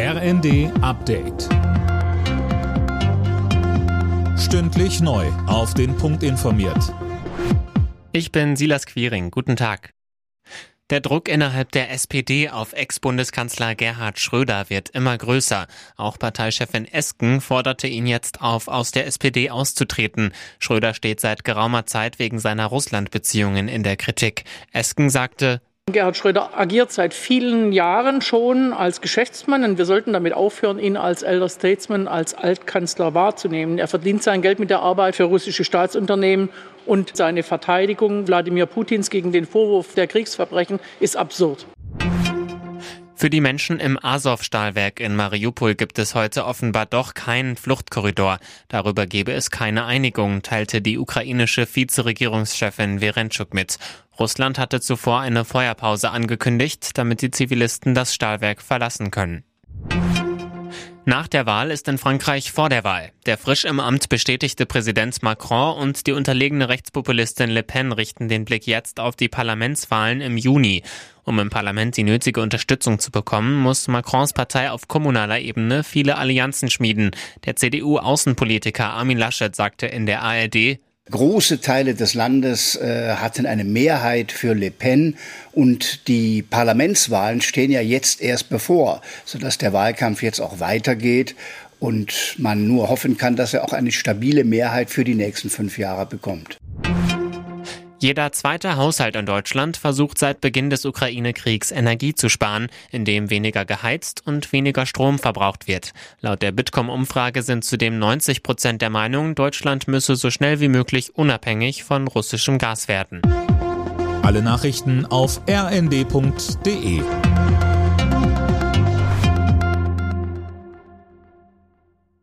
RND Update. Stündlich neu. Auf den Punkt informiert. Ich bin Silas Quiring. Guten Tag. Der Druck innerhalb der SPD auf Ex-Bundeskanzler Gerhard Schröder wird immer größer. Auch Parteichefin Esken forderte ihn jetzt auf, aus der SPD auszutreten. Schröder steht seit geraumer Zeit wegen seiner Russland-Beziehungen in der Kritik. Esken sagte, Gerhard Schröder agiert seit vielen Jahren schon als Geschäftsmann und wir sollten damit aufhören, ihn als Elder Statesman, als Altkanzler wahrzunehmen. Er verdient sein Geld mit der Arbeit für russische Staatsunternehmen und seine Verteidigung Wladimir Putins gegen den Vorwurf der Kriegsverbrechen ist absurd. Für die Menschen im Azov-Stahlwerk in Mariupol gibt es heute offenbar doch keinen Fluchtkorridor. Darüber gebe es keine Einigung, teilte die ukrainische Vizeregierungschefin Verenschuk mit. Russland hatte zuvor eine Feuerpause angekündigt, damit die Zivilisten das Stahlwerk verlassen können. Nach der Wahl ist in Frankreich vor der Wahl. Der frisch im Amt bestätigte Präsident Macron und die unterlegene Rechtspopulistin Le Pen richten den Blick jetzt auf die Parlamentswahlen im Juni. Um im Parlament die nötige Unterstützung zu bekommen, muss Macrons Partei auf kommunaler Ebene viele Allianzen schmieden. Der CDU-Außenpolitiker Armin Laschet sagte in der ARD, Große Teile des Landes äh, hatten eine Mehrheit für Le Pen und die Parlamentswahlen stehen ja jetzt erst bevor, sodass der Wahlkampf jetzt auch weitergeht und man nur hoffen kann, dass er auch eine stabile Mehrheit für die nächsten fünf Jahre bekommt. Jeder zweite Haushalt in Deutschland versucht seit Beginn des Ukraine-Kriegs Energie zu sparen, indem weniger geheizt und weniger Strom verbraucht wird. Laut der Bitkom-Umfrage sind zudem 90 Prozent der Meinung, Deutschland müsse so schnell wie möglich unabhängig von russischem Gas werden. Alle Nachrichten auf rnd.de